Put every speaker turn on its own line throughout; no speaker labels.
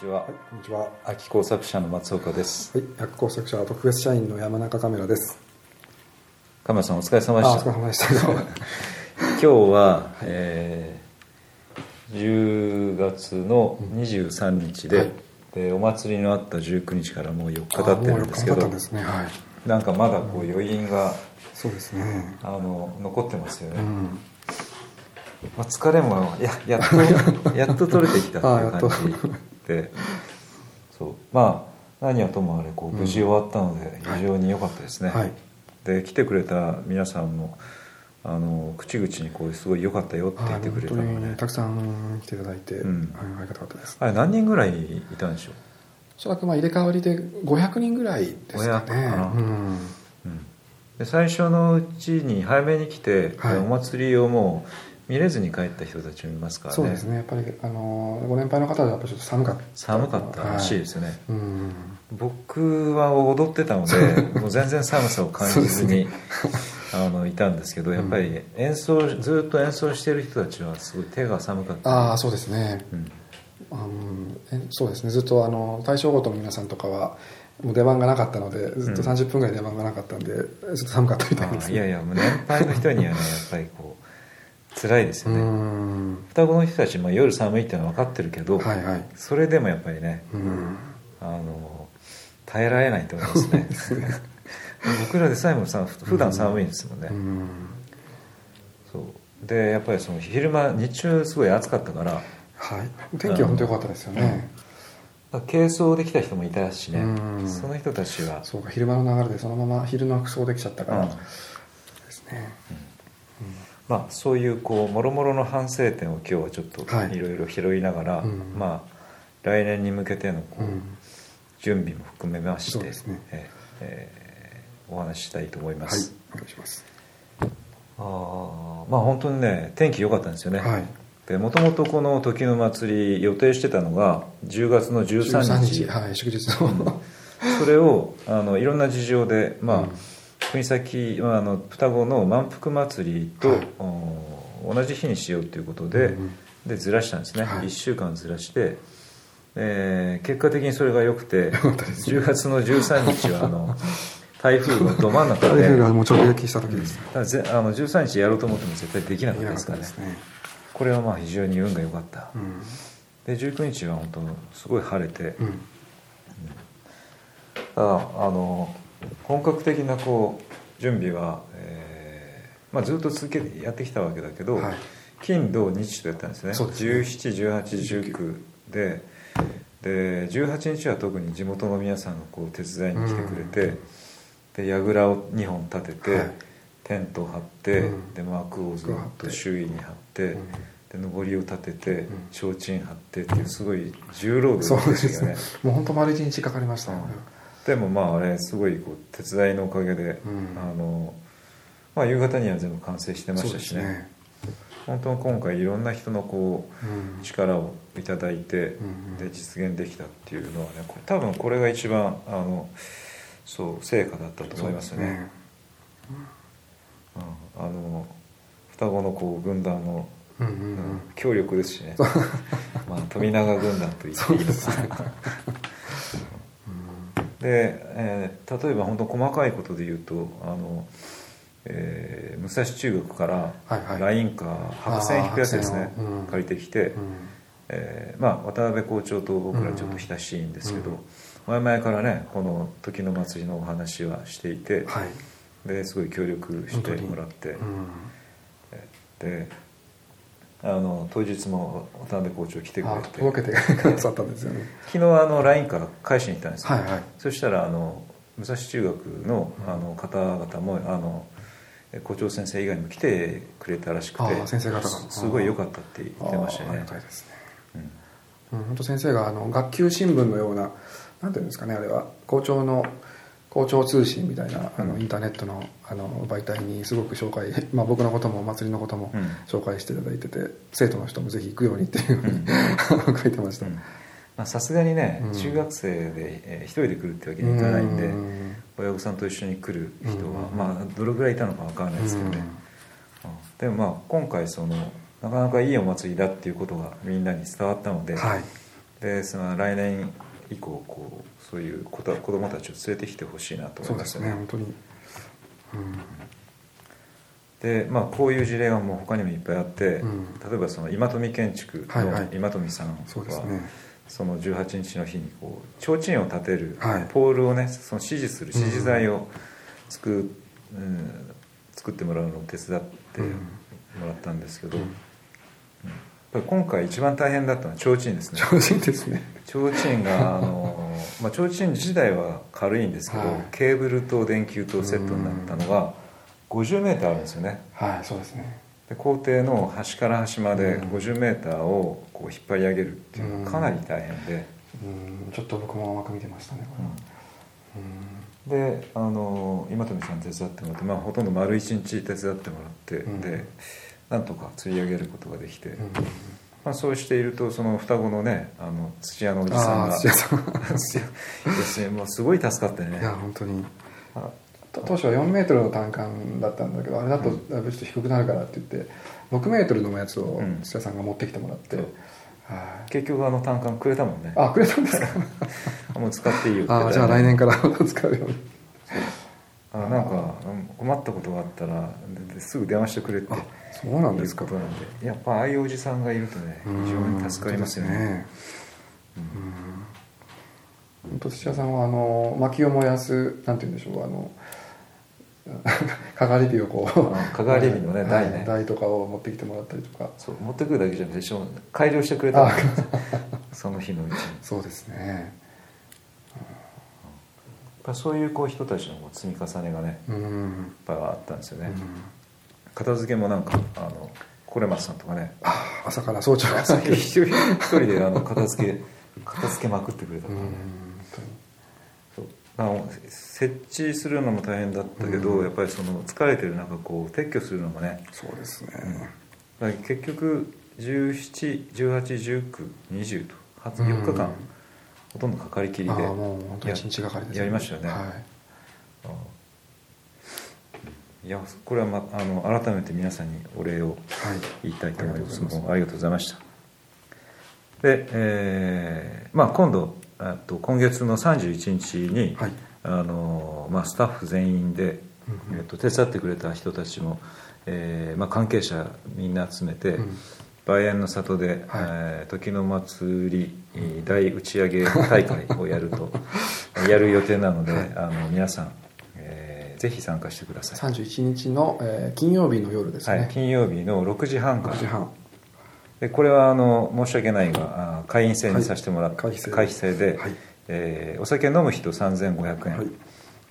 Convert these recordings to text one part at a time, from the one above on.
こんにちは。
はい、こんにちは。
秋工作者の松岡です。
はい、薬工作者特別社員の山中カメラです。
亀田さんお疲れ様で
あ、お
した。
疲れ様でした。
今日は、えー10月の23日で,、
はい
でお祭りのあった19日からもう4日
あ
経ってるんですけ
もう4日経った
ど
んですね。はい。
なんかまだこう余韻が
そうですね。
あの残ってますよね、
うん。
まあ、疲れもややっとやっと取れてきたっていう感じでそう。まあ何はともあれこう無事終わったので非常に良かったですね、
はい。
で来てくれた皆さんもあの口々にこうすごい良かったよって言ってくれた
本
ので。
当にたくさん来ていただいて、
うん。
はいありがたかったです。
あれ何人ぐらいいたんでしょう、
おそらくまあ入れ替わりで500人ぐらいですか
500か
ね。
な。
うん。
うん、で最初のうちに早めに来て、
はい。
お祭りをもう見れずに帰った人たちもいますからね
そうですね。やっぱりあのご年配の方はやっぱちょっと寒かった。
寒かったらしいですよね、
はい。うん。
僕は踊ってたので もう全然寒さを感じずに、あのいたんですけどやっぱり演奏ずっと演奏してる人たちはすごい手が寒かった
ああ、そうですね。
うん
うんえそうですねずっとあの大正ごとの皆さんとかはもう出番がなかったのでずっと
うん
30分ぐらい出番がなかったんで、ずっと寒かったみたいですね
あいやいやもう年配の人にはねやっぱりこう辛いですよ
う
ね
ん。
双子の人たちも夜寒いっていうのは分かってるけど、
はいはい。
それでもやっぱりね
うん。
あの耐えられないと思いますね。僕らでさえもさ普段寒いんですもんね、
うん。
そう。でやっぱりその昼間日中すごい暑かったから
はい。天気は本当良かったですよね、
軽装できた人もいたしね。
うん。
その人たちは
そうか昼間の流れでそのまま昼の服装できちゃったから、
うん。
ですね
まあそういうこうもろもろの反省点を今日はちょっと
はい。
いろいろ拾いながら、
うん。
まあ来年に向けてのこう、
うん。
準備も含めまして
ね。
えーえーお話ししたいと思いま
はい
す、
お願いします。
あーまあ本当にね天気良かったんですよね、
はい。
でもともとこの時の祭り予定してたのが10月の13
13
日。
日はい祝日の、
それをあのいろんな事情でまあ、
うん
国崎、まあ、あの双子の満腹祭りと、
はい。
お同じ日にしようということで,、
うん
でずらしたんですね、
はい。
1週間ずらして、えー結果的にそれが良くて 10月の13日はあの 台風のど真ん中
台
で
風がもう直撃した時です、
ただぜあの13日やろうと思っても絶対できなかったですからね。
ね、
これはまあ非常に運が良かった、
うん。
で19日は本当すごい晴れて、
うん。
ただあの本格的なこう準備は、えーまあ、ずっと続けてやってきたわけだけど、
はい。
金土日とやったんですね。
ね。
171819でで18日は特に地元の皆さんがこう手伝いに来てくれて、で櫓を2本立てて、
はい。
テントを張って、
うん。
で幕をずっと周囲に張って、
うん。
で上りを立てて
ん。
提灯張ってっていうすごい重労働
でよね。
ですすよね。
もう本当丸一日かかりましたね、
でもまああれすごいこう手伝いのおかげで、
うん。
あのまあ、夕方には全部完成してましたしね。
そうです
本当に今回いろんな人のこ
う
力をいただいて、
うん
で実現できたっていうのはね多分これが一番あのそう成果だったと思いますよね。うん、あの双子のこう軍団の、
うんうんう
うん力ですしね。まあ富永軍団と言っていいのかな。で、えー例えば本当細かいことで言うとあの、えー武蔵中学からラインカー白線引くやつですね、
うん。
借りてきて、
うん。
えーまあ、渡辺校長と僕らちょっと親しいんですけど、
うん。
前々からねこの時の祭りのお話はしていて、
はい。
ですごい協力してもらって、
うん。
であの当日も渡辺校長来てくれ
あ
て
届けてくださったんですよね。
昨日あの LINE から返しに行ったんですよ、
はいはい。
そしたらあの武蔵中学のあの方々もあの校長先生以外にも来てくれたらしくて
先生方が。
すすごい良かったって言ってましたよ
あり
ね
がたいですね
うん
うん本当先生があの学級新聞のようななんていうんですかねあれは校長の校長通信みたいなあの
うん
インターネットのあの媒体にすごく紹介、まあ、僕のこともお祭りのことも
うん。
紹介していただいてて、生徒の人もぜひ行くようにっていうふうに、書いてました、
さすがにね、
うん。
中学生で、えー一人で来るってわけにいかないんで、
うん。
親御さんと一緒に来る人は、
うん。
まあどれぐらいいたのかわからないですけどね、
うん。
うん。でもまあ今回そのなかなかいいお祭りだっていうことがみんなに伝わったので、
はい。
でその来年以降こうそういう子た子供たちを連れてきてほしいなと思いますよね。
そうですね本当に、うん、
でまあこういう事例はもう他にもいっぱいあって、
うん。
例えばその今富建築の
はいはい。
今富さんは、
そうですね。
その18日の日にこう提灯を立てる
はい。
ポールをねその支持する支持材を作,、うん作ってもらうのを手伝って
うん。
もらったんですけど、
うん
ぱり今回一番大変だったのは提灯ですね。
超人ですね。
提灯があの、まあ、提灯自体は軽いんですけど、
はい。
ケーブルと電球とセットになったのが 50m あるんですよね。
はいそうですね。
で校庭の端から端まで
うん。
50m をこう引っ張り上げるっていうのはかなり大変で、
うんちょっと僕も甘く見てましたねこれは、
であの今富さん手伝ってもらって、まあ、ほとんど丸一日手伝ってもらって、
うん。
でなんとか釣り上げることができて、
うん
まあ、そうしているとその双子のねあの土屋のおじさんが
土屋さん。
も うすごい助かってね。
いや本当に。当初は4メートルの単管だったんだけどあれだとだいぶちょっと低くなるからって言って6メートルのやつを
うん。
土屋さんが持ってきてもらって、
そう。
はい。
結局あの単管くれたもんね。
あくれたんですか
もう使っていいよって
ああじゃあ来年から 使うように。
あなんかうん困ったことがあったらすぐ電話してくれって。
あそうなんですか。
いうことなんで。やっぱああいうおじさんがいるとね非常に助かりますよね。
本当土屋さん。はあの薪を燃やすなんて言うんでしょう。あの かがり火をこう。
あかがり火のね
はい。
台ね。
台とかを持ってきてもらったりとか。
そう。持ってくるだけじゃなくて改良してくれたの。その日のうちに。
そうですね。
ぱそういうこう人たちのこう積み重ねがね
うん、
やっぱあったんですよね、
うん
片付けもなんかあのコレマスさんとかね。
あ朝から早朝から。
朝一人一人であの片付け片付けまくってくれたからね。そ設置するのも大変だったけど、
うん。
やっぱりその疲れてる中こう撤去するのもね。
そうですね、
だから結局17181920と初4日間、
うん。
ほとんどかかりきりでやりましたよね。
はい。
あいやこれは、ま、あの改めて皆さんにお礼を
はい。
言いたいと思います。
ありがとうござい
ありがとうございました。で、えーまあ、今度あと今月の31日に、
はい。
あのまあ、スタッフ全員で、
うんうん。
えっと手伝ってくれた人たちも、えーまあ、関係者みんな集めて、
うん。
梅園の里で、
はい。
えー時の祭り大打ち上げ大会をやると やる予定なので、
はい。
あの皆さん、えーぜひ参加してください、
31日の、えー金曜日の夜ですね、
はい、金曜日の6時半から。
6時半。
でこれはあの申し訳ないがあ会員制にさせてもらって、
はい会費制
で、
はい。
えーお酒飲む人3500円、
はい。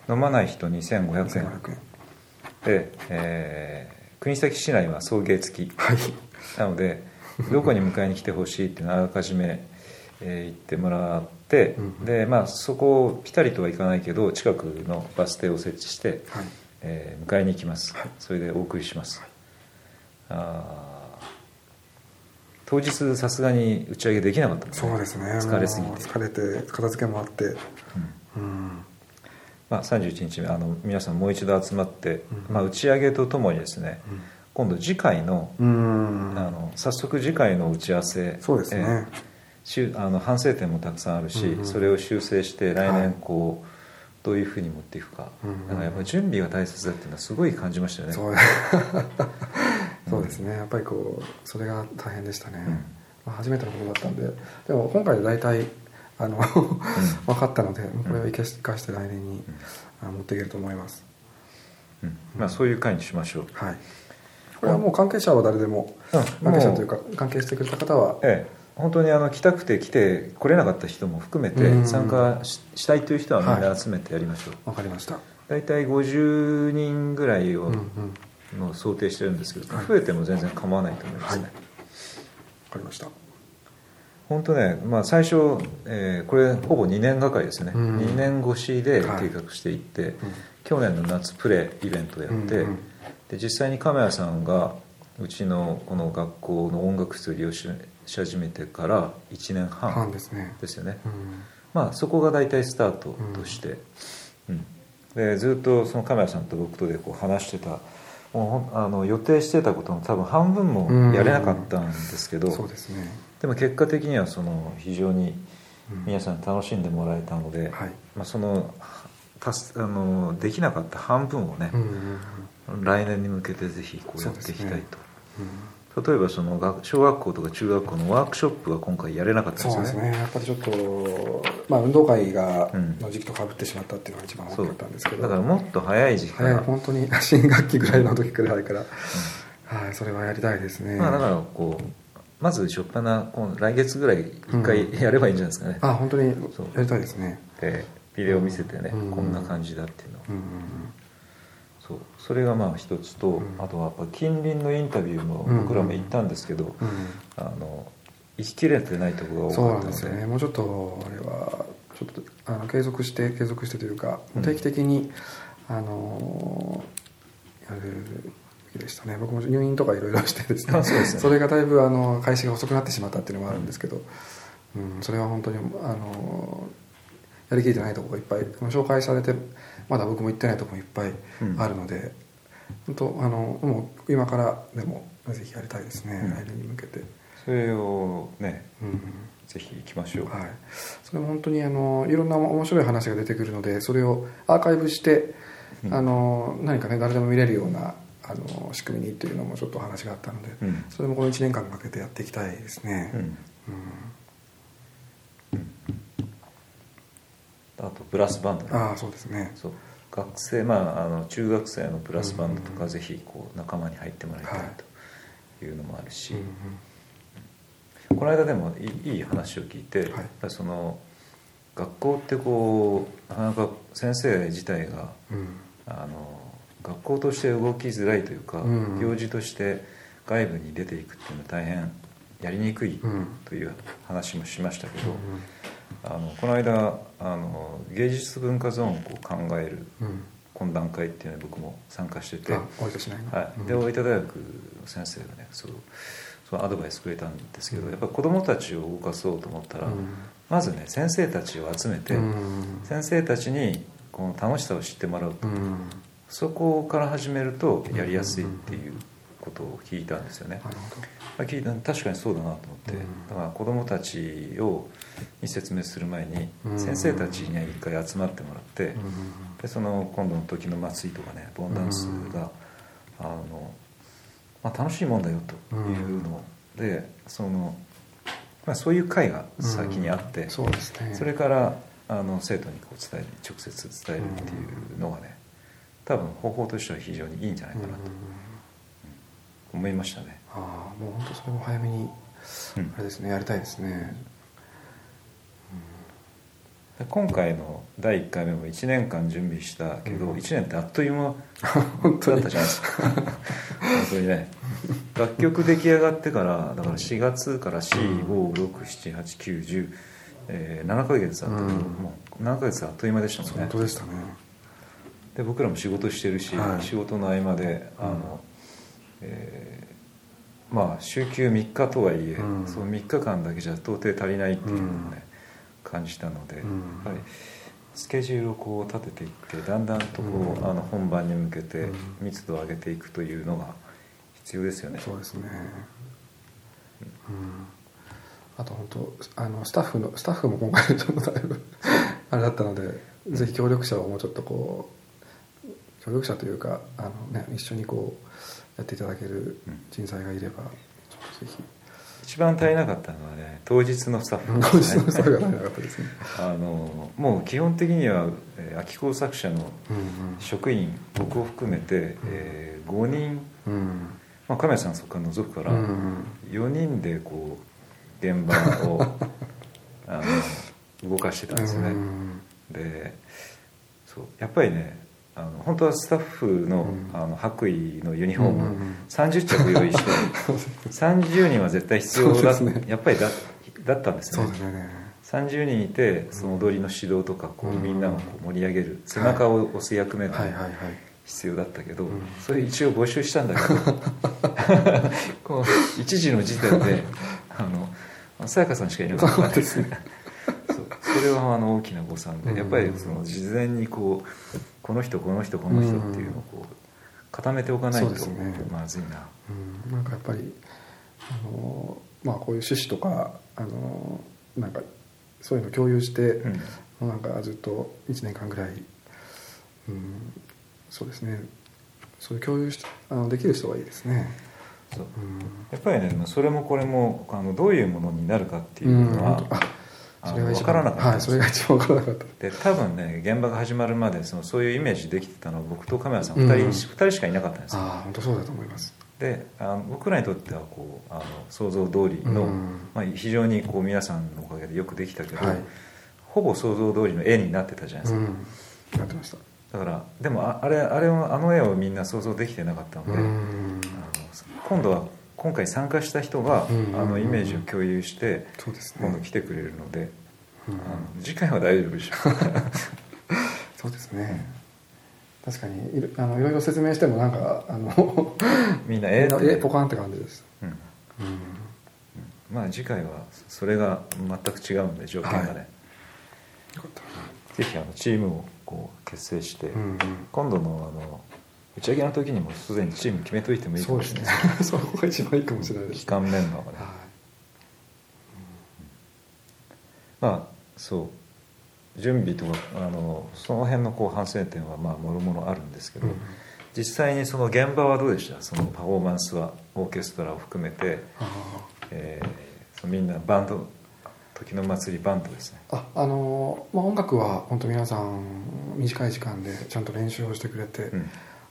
飲まない人2500円。
2500円。
で、えー国東市内は送迎付き。
はい。
なのでどこに迎えに来てほしいっていうのをあらかじめ、えー言ってもらって、
うん
でまあ、そこをピタリとはいかないけど近くのバス停を設置して、
はい。
えー迎えに行きます、
はい。
それでお送りします、あー。当日さすがに打ち上げできなかったの
そうですね。
疲れすぎて。
疲れて片付けもあって。
うん。
うん。
まあ、31日目あの皆さんもう一度集まって、
うん。
まあ、打ち上げとともにですね、今度次回の,、
うん。
あの早速次回の打ち合わせ
そうですね、
えーあの反省点もたくさんあるし、
うんうん。
それを修正して来
はい。
年こう、どういうふうに持っていくか,、
うんうん。
なんかやっぱり準備が大切だっていうのはすごい感じましたよね。
そう。そうですね。やっぱりこうそれが大変でしたね、
うん。
まあ、初めてのことだったんで。でも今回で大体あの、分かったのでこれを生かして来年に、あ持っていけると思います。
うん。まあ、そういう会にしましょう、
はい。これはもう関係者は誰でも、
うん。
関係者というか関係してくれた方は
ええ、本当にあの来たくて来て来れなかった人も含めて
うん。
参加ししたいという人はみんな集めてやりましょう、
分かりました。
大体50人ぐらいを、の想定してるんですけど、
はい。
増えても全然構わないと思いますね、
はい。かりました。
本当ね、まあ、最初、えーこれほぼ2年がかりですね、
うん。
2年越しで
はい。
計画していって、去年の夏プレイベントをやって、
うんうん。
で実際に亀谷さんがうちのこの学校の音楽室を利用しし始めてから1年半
半ですね。
ですよね、
うん。
まあそこが大体スタートとして、うん。でずっとその亀谷さんと僕とでこう話してたもうあの予定してたことの多分半分もやれなかったんですけど、
そうですね。
でも結果的にはその非常に皆さん楽しんでもらえたので、
はい。
まあ、そのたすあのできなかった半分をね、
うんうんうん。
来年に向けてぜひこうやっていきたいと、例えばその学小学校とか中学校のワークショップが今回やれなかったん
そうです
ね。
ねやっぱりちょっと、まあ、運動会が
うん
の時期とかぶってしまったっていうのが一番大き
そう
かったんですけど。
だからもっと早い時期から、
早い本当に新学期ぐらいの時くら。いから、はい、それはやりたいですね、
まあ、だからこうまず初っ端な来月ぐらい一回やればいいんじゃないですかね、
あ本当にやりたいですね。
でビデオ見せてね、
うん。
こんな感じだっていうのを、
うんうん
そう。それがまあ一つと、
うん。
あとはやっぱ近隣のインタビューも
うん。
僕らも行ったんですけど、
うん。
あの行ききれてないところが多かった
んですよね。もうちょっとあれはちょっとあの継続して継続してというか
うん。
定期的に、あのやるべきでしたね。僕も入院とかいろいろしてですね。
あそ
れがだいぶあの開始が遅くなってしまったっていうのもあるんですけど、うん、それは本当にあのやりきれてないところがいっぱい紹介されてまだ僕も行ってないところもいっぱいあるので、本当あのもう今からでもぜひやりたいですね、
うん。
来年に向けて。
それをね
うん。
ぜひ行きましょう、
はい、それも本当にあのいろんな面白い話が出てくるのでそれをアーカイブして、
うん。
あの何かね誰でも見れるようなあの仕組みにっていうのもちょっと話があったので、
うん。
それもこの1年間かけてやっていきたいですね、
うん
うん
あとブラスバンドね
ああそうですね。
そう。学生まああの中学生のブラスバンドとかぜひこう仲間に入ってもらいたいというのもあるし、
うん
この間でもいいいい話を聞いて、やっぱりその学校ってこうなかなか先生自体が
うん。うん
あの学校として動きづらいというか、
うん
行事として外部に出ていくっていうのは大変やりにくい
うん。
という話もしましたけど、あのこの間あの芸術文化ゾーンを考える懇談会っていうのに僕も参加してて、はい、で
うん。
大分大学の先生がねそうそのアドバイスくれたんですけど、やっぱり子どもたちを動かそうと思ったら、
うん。
まずね先生たちを集めて、
うん。
先生たちにこの楽しさを知ってもらうと、
うん。
そこから始めるとやりやすいっていうことを聞いたんですよね、聞いた確かにそうだなと思って、
うん。
だから子どもたちをに説明する前に
うん。
先生たちには一回集まってもらって、
うん
でその今度の時の祭りとかねボンダンスが、あのまあ、楽しいもんだよというので、そのまあ、そういう会が先にあって、
うん。そうですね。
それからあの生徒にこう伝え直接伝えるっていうのがね多分方法としては非常にいいんじゃないかなと思いましたね。
ああもう本当それも早めに
うん。
あれですねやりたいですね。
で今回の第1回目も1年間準備したけど、
うん。
1年ってあっという間 だったじゃないですか。本当にね。楽曲出来上がってからだから4月から456789107、えー7ヶ月あったけど、
うん。
もう7ヶ月あっという間でしたもんね。
本当でしたね。
で僕らも仕事してるし、
はい。
仕事の合間であの、えーまあ週休3日とはいえ、
うん。
その3日間だけじゃ到底足りないっていうのをね、感じたので、
うん。
やっぱりスケジュールをこう立てていってだんだんとこう、
うん。
あの本番に向けて
うん。
密度を上げていくというのが必要ですよね。
そうですね。うん。あと本当あのスタッフのスタッフも今回ちょっとだいぶあれだったのでぜひ協力者をもうちょっとこう協力者というかあの、ね、一緒にこうやっていただける人材がいればちょっとぜひ。
一番足りなかったのはね当日のスタッフ。
ご自身のスタッフが足りなかったですね。
あのもう基本的には、えー秋工作者の
うん
職員僕を含めて、えー5人、
うん。うん
まあ、亀谷さんそこから除くから、
うん
4人でこう現場を あの動かしてたんですよね、
うん。
でそうやっぱりねあの本当はスタッフの,、
うん。
あの白衣のユニフォームを
うんうんうん。
30着用意して30 人は絶対必要だ、やっぱりだだったんです
そう
よね
ですよね
30人いてその踊りの指導とかこう、
うん。
みんなをこう盛り上げる背中を押す役目が必要だったけど、
うん。
それ一応募集したんだけど 一時の時点であのさやかさんしかいなかった。
そうですね
それはあの大きな誤算で、
うん。
やっぱりその事前にこうこの人この人この人っていうのをこう固めておかないと
ね、
まずいな、
うん、なんかやっぱりあのまあこういう趣旨とかあのなんかそういうの共有して、うん、なんかずっと1年間ぐらい、うん、そうですね。そういう共有しあのできる人がいいですね。
そう、うん、やっぱりねそれもこれもあのどういうものになるかっていうのは、うん、それが分からなかった、はい、
それが一番分からなかった。
で多分ね現場が始まるまでそのそういうイメージできてたのは僕とカメラさん2人,、うん、2人しかいなかったんですよ。
ああ本当そうだと思います。
であの僕らにとってはこうあの想像通りの、うん、まあ、非常にこう皆さんのおかげでよくできたけど、はい、ほぼ想像通りの絵になってたじゃないですか、
うん、なってました。
だからでもああれあれあの絵をみんな想像できてなかったので、あの今度は今回参加した人が、あのイメージを共有して、そうですね、今度来てくれるので、あの次回は大丈夫でしょう。
そうですね、確かにいあのいろいろ説明してもなんかあの
みんなえ
えポカンって感じです、うん、うん、
まあ次回はそれが全く違うんで条件がね、はい、ぜひあのチームをこう結成して、うんうん、今度のあの打ち上げの時にもすでにチーム決めといてもいいかもしれない。
ですね。そこが一番いいかもしれないです。
機関メンバーがね、はい。うん、まあそう。準備とかあのその辺のこう反省点はまあもろもろあるんですけど、うん、実際にその現場はどうでした？そのパフォーマンスはオーケストラを含めて、えー、そのみんなバンド時の祭りバンドですね。
ああの、まあ、音楽は本当皆さん短い時間でちゃんと練習をしてくれて、うん、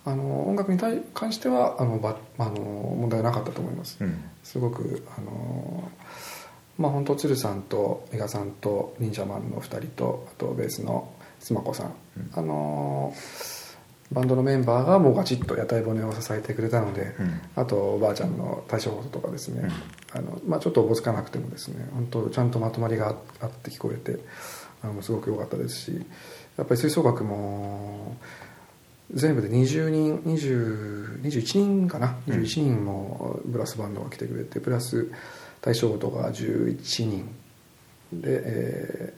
あの音楽に対関してはあのばあの問題なかったと思います、うん、すごくあのまあ本当鶴さんと伊賀さんと忍者マンの2人とあとベースの須磨子さん、うん、あのバンドのメンバーがもうガチッと屋台骨を支えてくれたので、うん、あとおばあちゃんの対処法とかですね、うん、あのまあ、ちょっとおぼつかなくてもですね本当ちゃんとまとまりがあって聞こえてあのすごく良かったですしやっぱり吹奏楽も全部で20人20 21人かな？21人もブラスバンドが来てくれてプラス対象音が11人。で、え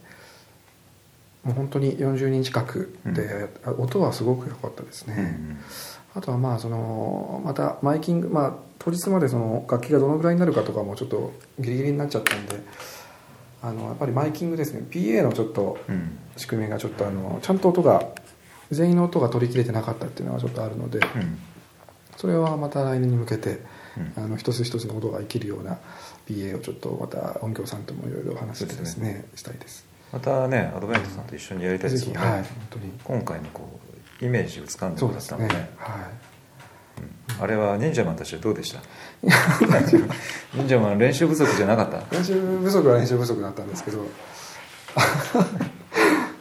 ー、もう本当に40人近くで、うん、音はすごく良かったですね、うん、あとはまあそのまたマイキングまあ当日までその楽器がどのぐらいになるかとかもちょっとギリギリになっちゃったんであのやっぱりマイキングですね。PA のちょっと仕組みがちょっとあのちゃんと音が全員の音が取り切れてなかったっていうのはちょっとあるので、うん、それはまた来年に向けて、うん、あの一つ一つの音が生きるような PA をちょっとまた音響さんともいろいろ話してですね、ね、したいです。
またねアドベントさんと一緒にやりたいですよね、
はい本当に。
今回のこうイメージをつかんでもらったので、ね、はい。あれは忍者マンたちはどうでした？忍者マン練習不足じゃなかった？
練習不足は練習不足だったんですけど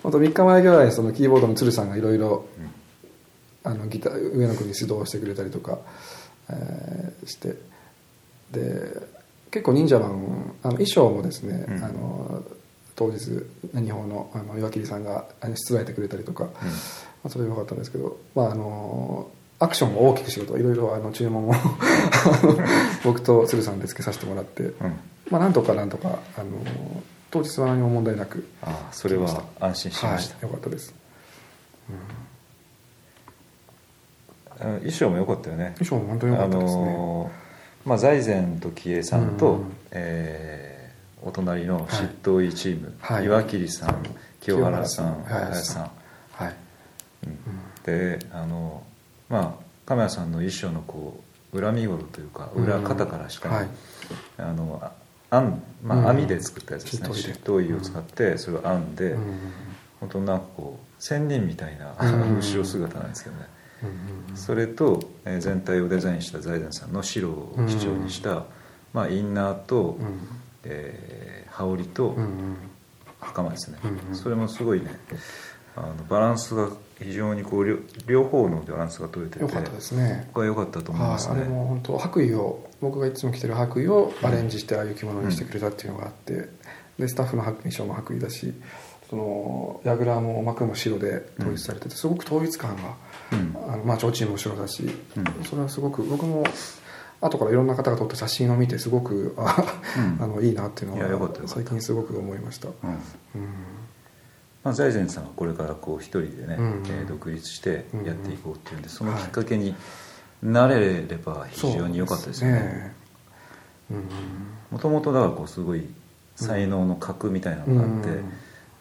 本当3日前ぐらいそのキーボードの鶴さんがいろいろギター上野君に指導してくれたりとか、えー、してで結構忍者マンあの衣装もですね、うん、あの当日日本のあの岩切さんが出題てくれたりとか、うん、まあ、それでよかったんですけど、まあ、あのアクションを大きくしろといろいろあの注文を 僕と鶴さんでつけさせてもらって、うん、まあ、なんとかなんとかあの当日は何も問題なく
ああそれは安心しました、
はい、よかったです、
うん、衣装も良かったよね。
衣装も本当に良かったですね、あ
のまあ、財前と喜恵さんと、うん、えー、お隣の執刀医チーム、はい、岩切さん清原さん林さん。はい、うん、であのまあ亀谷さんの衣装のこう裏見頃というか裏肩からしか、うんはい、あの編まあ、網で作ったやつですね。執刀医を使ってそれを編んで、うん、本当なんかこう仙人みたいな後ろ姿なんですけどね、それと、えー、全体をデザインした財前さんの白を基調にした、まあ、インナーと、うん、えー、羽織と袴ですね、それもすごいねあのバランスが非常にこう両方のバランスが取れてて
よかったですね。
ここは良かったと思いますね、
あれも本当白衣を僕がいつも着てる白衣をアレンジしてああいう着物にしてくれたっていうのがあって、でスタッフの衣装も白衣だしその櫓も幕も白で統一されてて、すごく統一感が、うん、あのまあ提灯も白だし、うん、それはすごく僕も後からいろんな方が撮った写真を見てすごくあ、うん、あのいいなっていうのは最近すごく思いました、うん。
まあ、財前さんはこれからこう一人でね、うん。えー、独立してやっていこうっていうんで、そのきっかけに、はい、なれれば非常に良かったですよね。もともとだからこうすごい才能の核みたいなのがあって、で、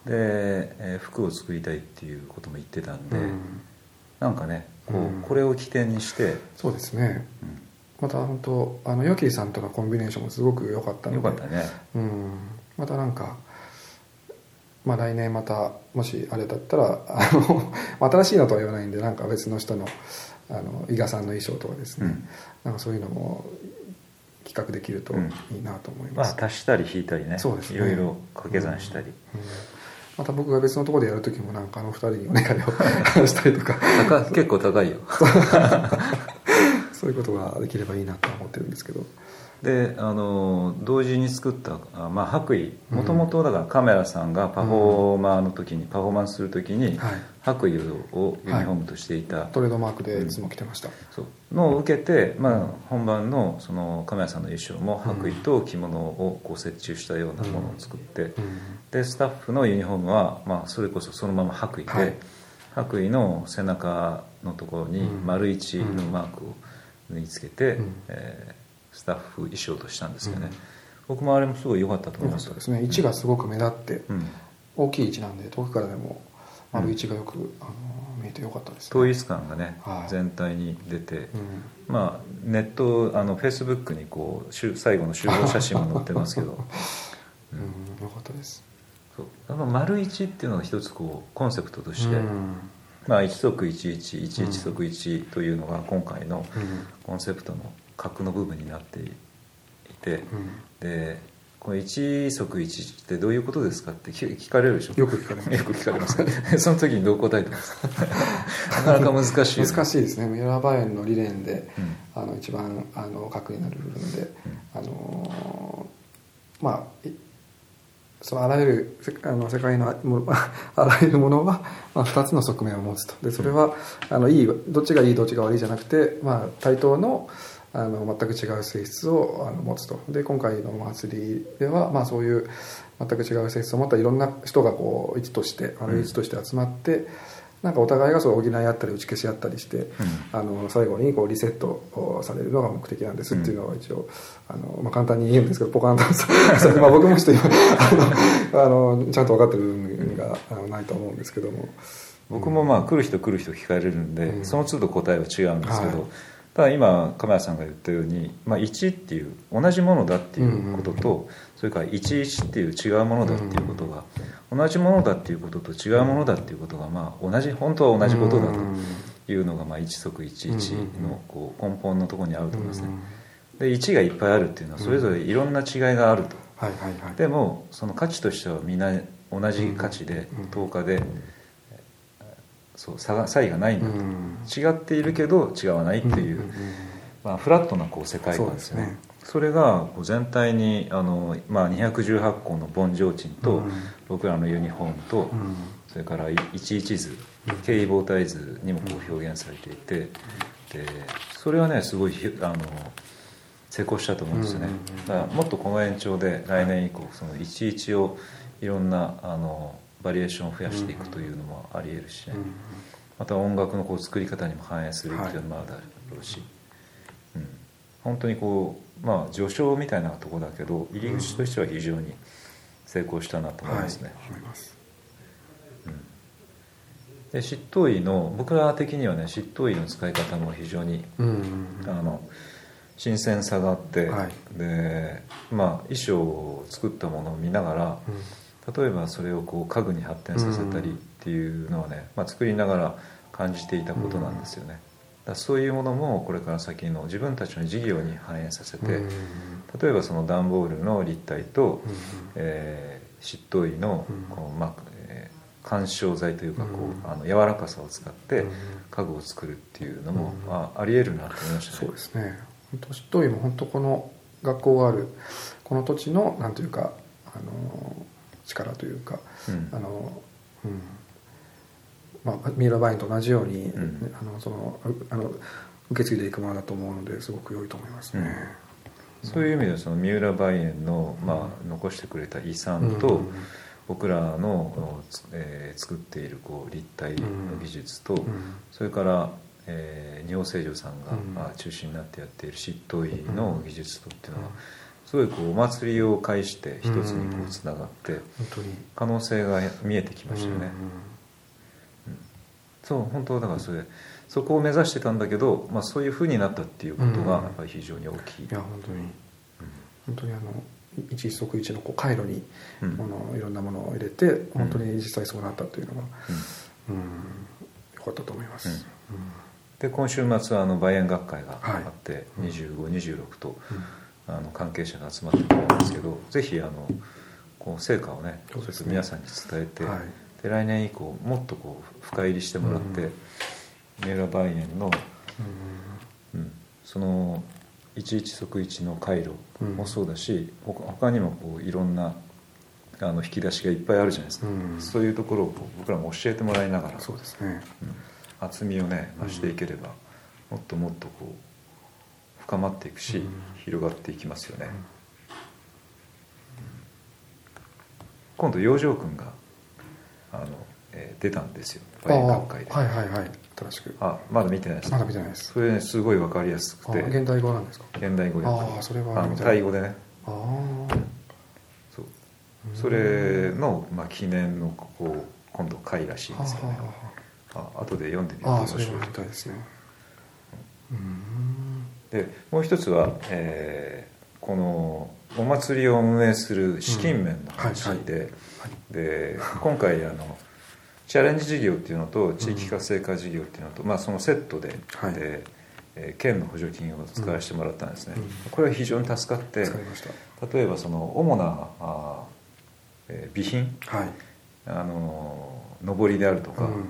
えー服を作りたいっていうことも言ってたんで、
うん。
なんかねこう、
うん。
これを起点にして、
そうですね。また本当あのヨキーさんとのコンビネーションもすごく良かったので
よかったね。
うん。またなんかまあ来年またもしあれだったらあの新しいのとは言わないんでなんか別の人のあの伊賀さんの衣装とかですね、
うん。
なんかそういうのも企画できると
うん。
いいなと思い
ま
ます、
あ足したり引いたりね
そうですね。
いろいろ掛け算したり、
うん。また僕が別のところでやる時もなんかあの二人にお願いを したりとか。
高結構高いよ。
そういうことができればいいなと思ってるんですけど。
であの同時に作ったあ、まあ、白衣。もともとだからカメラさんがパフォーマーの時に、パフォーマンスする時に
はい
白衣をユニフォームとしていた、
トレードマークでいつも着てました、
そう。のを受けて、まあ、本番のそのカメラさんの衣装も白衣と着物をこう折衷したようなものを作って、
うん。
でスタッフのユニフォームは、まあ、それこそそのまま白衣で、
はい。
白衣の背中のところに
うん。
丸一のマークを縫い付けて、
うん。
えースタッフ衣装としたんですよね、
うん。
僕もあれもすごい良かったと思います。
ですね。位置がすごく目立って、
うん、
大きい位置なんで遠くからでも丸位置がよく、あの見えてよかったです、ね、
統一感がね、
はい。
全体に出て、
うん。
まあネットあのフェイスブックにこうしゅ最後の集合写真も載ってますけど。
うん、よかったです。
そう。やっぱ丸一っていうのが一つこうコンセプトとして、
うん。
まあ、一足一一一一足一というのが今回の
うん。
コンセプトの核の部分になっていて、
うん。
でこの一足一一ってどういうことですかって聞聞かれるでしょ？
よく聞かれます。
よく聞かれますね。その時にどう答えてます？か なかなか難しい。よね、
難しいですね。ミラーバーエンの理念で、
うん。
あの一番あの核になる部分で、あのーまあいそのあらゆるせあの世界の あらゆるものは、まあ、2つの側面を持つと。でそれはあのいいどっちがいいどっちが悪いじゃなくて、まあ、対等のあの全く違う性質をあの持つと。で今回のお祭りでは、まあ、そういう全く違う性質を持ったいろんな人がこう一としてあの一として集まって、なんかお互いがそう補い合ったり打ち消し合ったりして、あの最後にこうリセットをされるのが目的なんですっていうのは一応、あのまあ、簡単に言うんですけどポカンとまあ僕もちょっと今あのちゃんと分かってる部分がないと思うんですけども。
僕もまあ来る人来る人聞かれるんで、
うん。
その都度答えは違うんですけど、
はい
ただ今カメラさんが言ったように、まあ、1っていう同じものだっていうことと、それから11っていう違うものだっていうことが、同じものだっていうことと違うものだっていうことがまあ同じ本当は同じことだというのがまあ一足11のこう根本のところにあると思いますね。で1がいっぱいあるっていうのはそれぞれいろんな違いがあると。
はいはいはい。
でもその価値としてはみんな同じ価値で
うん
10日でそう差が差異がないんだと、
うん。
違っているけど違わないっていう、まあ、フラットなこう世界観ですよね。それがこう全体にあの、まあ、218個の盆提灯と、
うん。
僕らのユニフォームと、
うん。
それから11図経緯棒体図にもこう表現されていて、でそれはねすごいひあの成功したと思うんですよね、だからもっとこの延長で来年以降その11をいろんなあのバリエーションを増やしていくというのもありえるしね、
うん
また音楽のこう作り方にも反映するっていうのもあるだろうし、うん、本当にこうまあ序章みたいなところだけど入り口としては非常に成功したなと思いますね、
はい。思います。
で執刀医の僕ら的にはね執刀医の使い方も非常に
うんうん
あの新鮮さがあって、
はい。
でまあ衣装を作ったものを見ながら例えばそれをこう家具に発展させたりっていうのはね、まあ、作りながら感じていたことなんですよね、だそういうものもこれから先の自分たちの事業に反映させて、例えばその段ボールの立体と、
うん。
えー執刀医の
うん。
この、まあえー緩衝材というかこう、
うん。
あの柔らかさを使って
うん。
家具を作るっていうのも、
うん。
まあ、ありえるなと思いましたね。
そうですね。本当執刀医も本当この学校があるこの土地のなんというかあの力というか
うん。
あの、うん。まあ、ミイラバインと同じように、
うん。
あのそのうあの受け継いでいくものだと思うのですごく良いと思いますね、
そういう意味ではその三浦梅園の、まあ、残してくれた遺産と、
うん。
僕らの、つえー作っているこう立体の技術と、
ん。
それから、えー、日本清浄さんが、まあ、中心になってやっている執刀医の技術とっていうのは、すごいこうお祭りを介して一つにこうつながって可能性が見えてきましたよね、うん、そう本当だからそれそこを目指してたんだけど、まあ、そういうふうになったっていうことがやっぱり非常に大きい、い
や本当に、うん、本当にあの一一足一のこう回路にもの、いろんなものを入れて本当に実際そうなったというのが、うん。よかったと思います、
で今週末はあの梅園学会があって、はい、2526と、あの関係者が集まってくるんですけどぜひあのこう成果をねね。皆さんに伝えて、はい、で来年以降もっとこう深入りしてもらって、三浦梅園の、うんその一一即一の回路もそうだし、うん、他にもこういろんなあの引き出しがいっぱいあるじゃないですか、うん、そういうところを僕らも教えてもらいながら
そうですね、
うん、厚みをね増していければ、もっともっとこう深まっていくし、広がっていきますよね、今度養生君があの、えー、出たんですよ。
学会で。はいはいはい。正しく。
あまだ見てないです。
まだ見てないです。
それねすごい分かりやすくて。
現代語なんですか？
現代語で。
ああそれは
タイ語でね。ああそう。それの、まあ、記念のここ今度回らしいんですよね。あ後で読んでみて
ああそれは見たいですね
でもう一つは、えー、このお祭りを運営する資金面の話で、うんはいはい、で今回あのチャレンジ事業っていうのと地域活性化事業っていうのと、まあ、そのセットで、はい、でえー、県の補助金を使わせてもらったんですね、うん、これは非常に助かって例えばその主なあ、えー、備品、はい、あの上りであるとか、うん、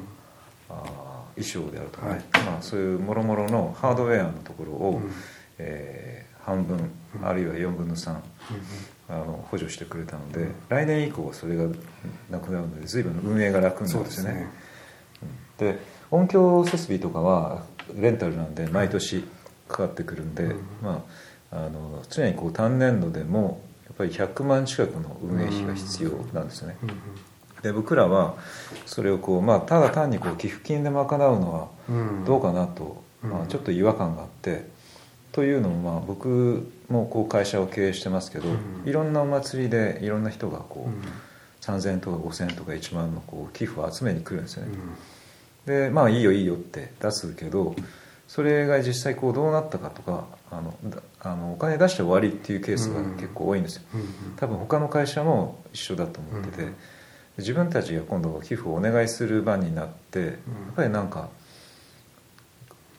あ衣装であるとか、ね、はい、まあ、そういうもろもろのハードウェアのところを、うん、えー、半分、あるいは4分の3、あの補助してくれたので、うん、来年以降それがなくなるので随分運営が楽になるんですね。で、ね、音響設備とかはレンタルなんで毎年かかってくるんで、うん、まあ、あの常にこう単年度でもやっぱり100万近くの運営費が必要なんですね、で僕らはそれをこう、まあ、ただ単にこう寄付金で賄うのはどうかなと、まあ、ちょっと違和感があってというのもまあ僕もこう会社を経営してますけど、いろんなお祭りでいろんな人がこう、3,000円とか5,000円とか1万のこう寄付を集めに来るんですよね、でまあいいよいいよって出すけどそれが実際こうどうなったかとかあのあのお金出して終わりっていうケースが結構多いんですよ、多分他の会社も一緒だと思ってて、自分たちが今度寄付をお願いする番になってやっぱりなんか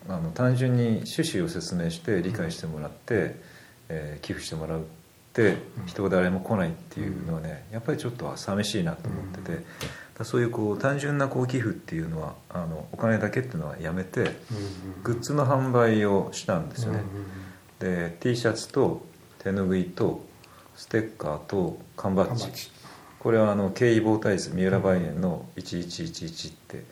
あの単純に趣旨を説明して理解してもらって、えー、寄付してもらうって人が誰も来ないっていうのはねやっぱりちょっと寂しいなと思ってて。そういうこう単純なこう寄付っていうのはあのお金だけっていうのはやめて、グッズの販売をしたんですよね、で T シャツと手ぬぐいとステッカーと缶バッジこれはあの経緯棒イ図三浦梅園の1111って、うん、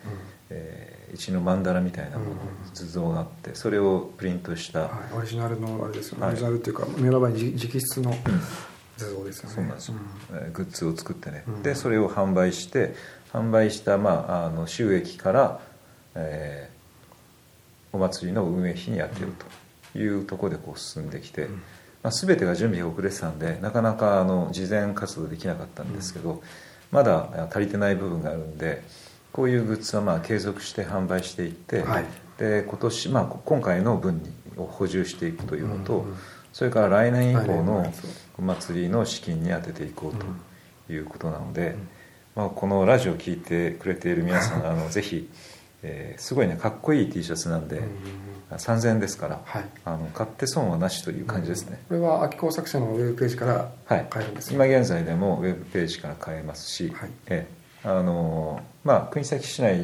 えー、一の曼荼羅みたいなもの、図像があってそれをプリントした、はい、
オリジナルのあれですよね、はい、オリジナルっていうか三浦梅園直筆の図像ですよね、
そうなんですよ、うん、グッズを作ってね、でそれを販売して販売した、まあ、あの収益から、えー、お祭りの運営費に充てるというところでこう進んできて、うんまあ、全てが準備が遅れてたんでなかなかあの事前活動できなかったんですけど、うん、まだ足りてない部分があるんでこういうグッズはまあ継続して販売していって、はい、で今年、まあ、今回の分を補充していくというのと、うんうん、それから来年以降のお祭りの資金に充てていこうということなので、まあ、このラジオを聴いてくれている皆さんあのぜひ、えー、すごいねかっこいい T シャツなんで。3000円ですから、はい、あの買って損はなしという感じですね、
これは秋工作者のウェブページから買えるんです、
ね、はい、今現在でもウェブページから買えますし、はい、えあのまあ国東市内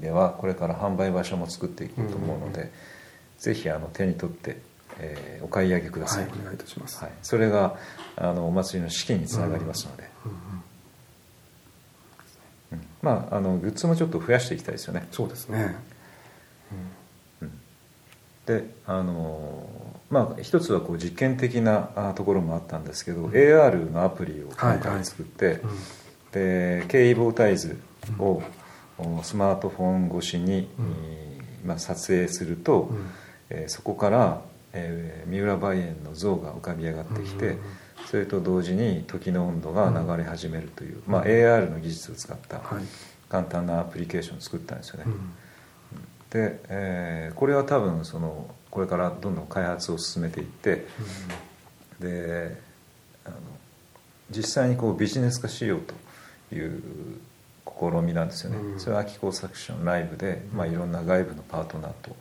ではこれから販売場所も作っていこうと思うので、うんうん、ぜひあの手に取って、えー、お買い上げください、
はい、お願いいたします、
はい、それがあのお祭りの資金につながりますので、うんうんうん、まああのグッズもちょっと増やしていきたいですよね。
そうですね、
であのまあ一つはこう実験的なところもあったんですけど、うん、AR のアプリを今回作って、はいはいうん、で経緯棒タイズをスマートフォン越しに、まあ、撮影すると、
うん。
えーそこから、えー三浦梅園の像が浮かび上がってきて、
うんうんうん。
それと同時に時の温度が流れ始めるという、
うん
まあ、AR の技術を使った
はい。
簡単なアプリケーションを作ったんですよね、
うん
で、えーこれは多分そのこれからどんどん開発を進めていってであの実際にこうビジネス化しようという試みなんですよね、
うん。
それは秋工作ションライブで、まあ、いろんな外部のパートナーと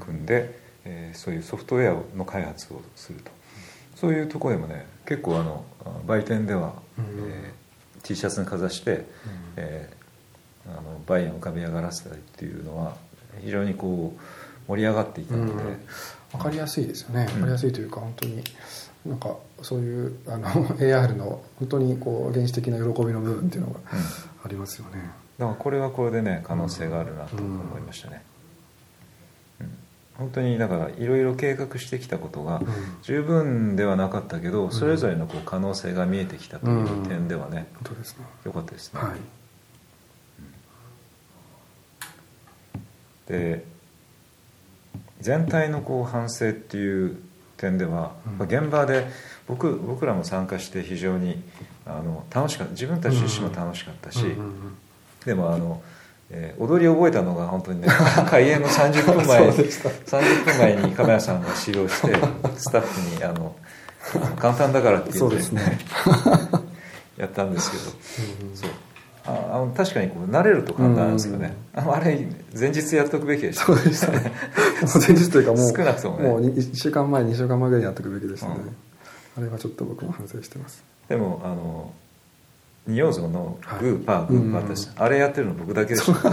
組んで、えーそういうソフトウェアの開発をすると。そういうところでもね結構あの売店では、
うん。
えー T シャツにかざして、えーあのバイアンを浮かび上がらせたりっていうのは非常にこう盛り上がっていたので、
うん。分かりやすいですよね。分かりやすいというか本当になんかそういうあの AR の本当にこう原始的な喜びの部分っていうのが
うん。
ありますよね。
だからこれはこれでね可能性があるなと思いましたね、うん。本当にだからいろいろ計画してきたことが
うん。
十分ではなかったけどそれぞれのこう可能性が見えてきたという点ではね
本当ですね。
良かったですね、
はい
で全体のこう反省っていう点では、
うん。
まあ現場で僕僕らも参加して非常にあの楽しかった。自分たち自身も楽しかったし、
うんうんうん
でもあの、えー踊りを覚えたのが本当にね 開演の30分前
そうでした。
30分前に亀谷さんが指導して スタッフにあの簡単だからって言って、
ね。
やったんですけど。
うんうん。
そうああの確かにこう慣れると簡単なんですよね、あのあれ前日やっとくべきでした。
そうでしたね。前日というかもう
少なくともね。
もう1週間前2週間前ぐらいにやっておくべきでしたね、
うん。
あれはちょっと僕も反省してます。
でもあの仁王像のグーパー、
はい
グーパーです、あれやってるの僕だけでした。
い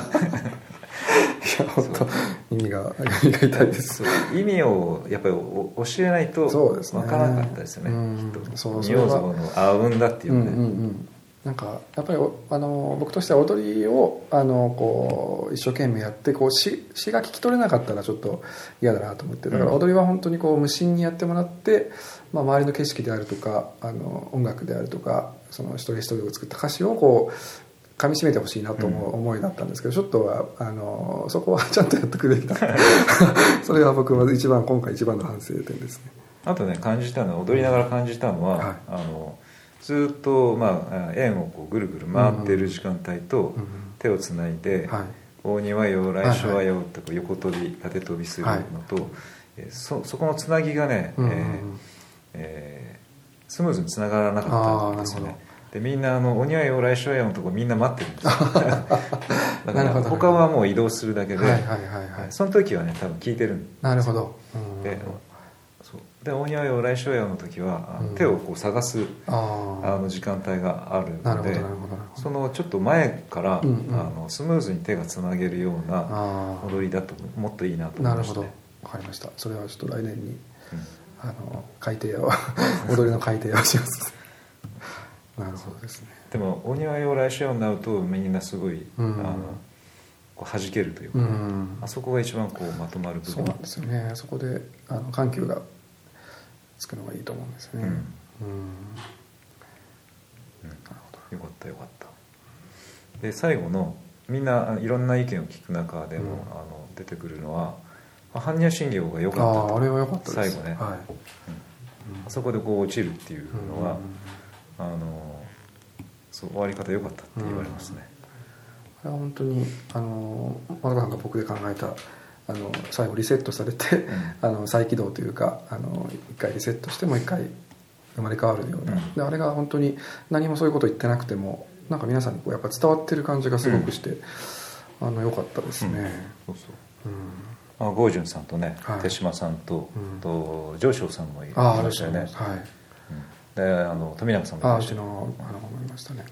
や本当意味が意味が痛いです。
そう。意味をやっぱりお教えないと分からなかったですよね
うん。
きっと。
そう
仁王像のあうんだっていううんね、
うんうんなんかやっぱりおあの僕としては踊りをあのこう一生懸命やってこう詩詩が聞き取れなかったらちょっと嫌だなと思ってだから
うん。
踊りは本当にこう無心にやってもらって、まあ、周りの景色であるとかあの音楽であるとかその一人一人を作った歌詞をこう噛み締めてほしいなと思う思いだったんですけどちょっとはあのそこはちゃんとやってくべきだ。それは僕は一番今回一番の反省点ですね。
あとね感じたのは踊りながら感じたのは、
はい。
あのずっと、まあ、円をこうぐるぐる回ってる時間帯と手をつないで
はい「
大庭よ来週はよ」ってこう横跳び縦跳びするのと、えーそそこのつなぎがね、
うんうんうん。
えーえースムーズにつながらなかったんですよね。でみんなあの「おにわよ来週はよ」のとこみんな待ってるんですよ。だから他はもう移動するだけで、
はいはいはいはい。
その時はね多分聞いてるんです
なるほど、うん。
でで「大庭よ来週はよ」の時は手をこう探す
あ
の時間帯があるので
なるほどなるほどなるほど。
そのちょっと前から、
うんうん。
あのスムーズに手がつなげるような
あ
踊りだともっといいなと
あなるほど
思いましたね
わかりました。それはちょっと来年に
うん。
あの改定を 踊りの改定をします。なるほどですね。
でも「大庭よ来週よ」になるとみんなすごい、
うん。
あのこう弾けるというか、
うん。
あそこが一番こうまとまる部分。
そうなんですよね。そこであの緩急がつくのがいいと思うんですよね。
うん。
うん。
うん
なるほど。
よかったよかった。で最後のみんないろんな意見を聞く中でも、
うん。
あの出てくるのはまあ般若心経が良かったと。
あああれは良かった
最後ね、
はい。
うん。あそこでこう落ちるっていうのは、
うん
あのそう終わり方良かったって言われますね、
あれは本当にあの松川さんが僕で考えたあの最後リセットされて、あの再起動というかあの一回リセットしてもう一回生まれ変わるような、
うん。
であれが本当に何もそういうこと言ってなくてもなんか皆さんにこうやっぱ伝わってる感じがすごくして、あの良かったですね、
そうそう。
うん。
あ郷淳さんとね、
はい。
手島さんと,、
うん。
と上昇さんもいましたよね、
は
であの富永さんもいまし
のあの思いましたね。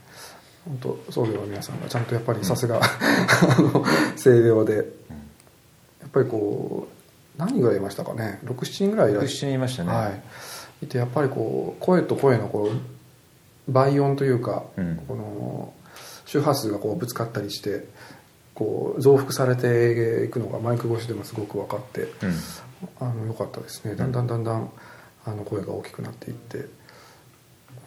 本当僧侶の皆さんがちゃんとやっぱりさすが、あの性病でやっぱりこう何人ぐらいいましたかね？67人ぐらいいらっ
67
し
人いましたね、
はい。いてやっぱりこう声と声のこう倍音というか、
うん。
この周波数がこうぶつかったりしてこう増幅されていくのがマイク越しでもすごく分かって
うん。
あの良かったですね。だんだんだんだんあの声が大きくなっていって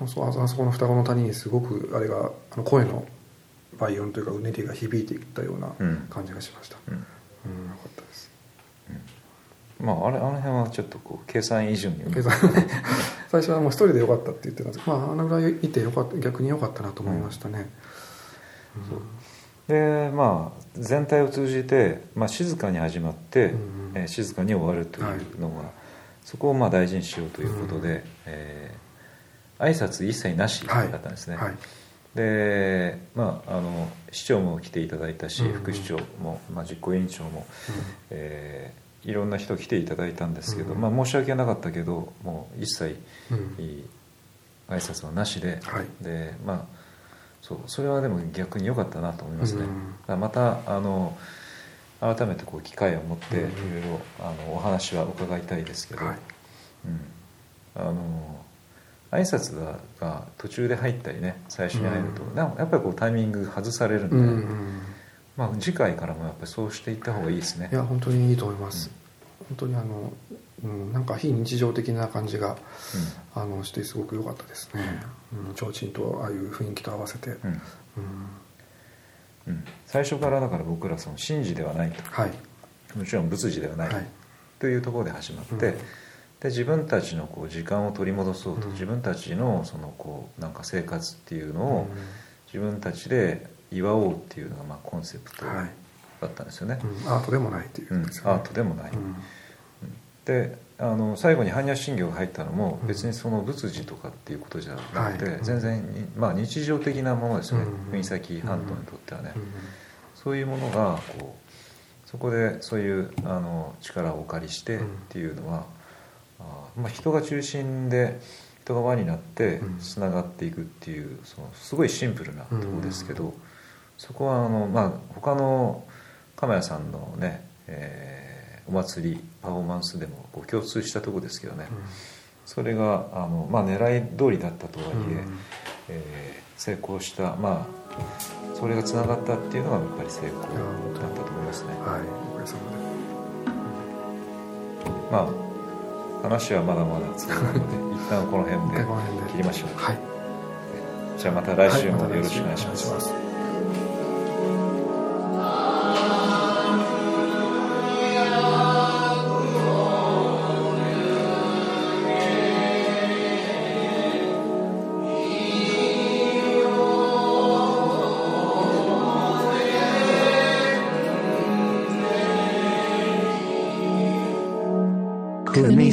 あそこの双子の谷にすごくあれがあの声の倍音というかうねりが響いていったような
うん。
感じがしました、
うん
うんよかったです。
まああれあの辺はちょっとこう計算以上に
計算。最初はもう一人でよかったって言ってたんですけど、まあ、あのぐらいいてよかった逆によかったなと思いましたね、
でまあ全体を通じて、まあ、静かに始まって、
うん
えー静かに終わるというのが、そこをまあ大事にしようということで、えー挨拶一切なしだ
はい
ったんですね、
はい
でまああの市長も来ていただいたし、
うん
副市長も、まあ、実行委員長も、えーいろんな人来ていただいたんですけど、
うん
まあ、申し訳なかったけどもう一切
うん。
挨拶はなしで、
はい。
でまあそうそれはでも逆に良かったなと思いますね、
うん
だからまたあの改めてこう機会を持っていろい
うん
ろあのお話は伺いたいですけど、
はい。
うん、あの挨拶がが途中で入ったりね最初に入ると、
うん。
やっぱりこうタイミング外されるんで、
うんうん
まあ、次回からもやっぱりそうしていった方がいいですね。
いや本当にいいと思います、本当にあの、うん、なんか非日常的な感じがあのしてすごく良かったですね、うん、提灯とああいう雰囲気と合わせて、
うんうん。
うん。
うん。最初からだから僕らその神事ではないと。
はい。
もちろん仏事ではない、
はい。
というところで始まって、
うん
で自分たちのこう時間を取り戻そうと、
うん。
自分たちのそのこうなんか生活っていうのを
うん。
自分たちで祝おうっていうのがまあコンセプトだ
はい。
ったんですよね、
うん。アートでもないっていう
うん。アートでもない、
うん。
であの最後に般若心経が入ったのも
うん。
別にその仏事とかっていうことじゃなくて、
はい。
全然に、まあ、日常的なものですよね、
うん
国崎半島にとってはね、
うん
そういうものがこうそこでそういうあの力をお借りしてっていうのは、あまあ、人が中心で人が輪になって
うん。
つながっていくっていうそのすごいシンプルなところですけど、そこはあの、まあ、他の鎌谷さんのね、えーお祭りパフォーマンスでもこう共通したところですけどね、それがあの、まあ、狙い通りだったとはいえ、
うん。
えー成功したまあそれがつながったっていうのがやっぱり成功だったと思いますね。
はい。おかげさまで
まあ話はまだまだ続くので 一旦この辺で切りましょう
はい。
じゃあまた来週もよろしくお願いします,、
お願い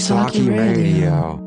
Misaki Radio.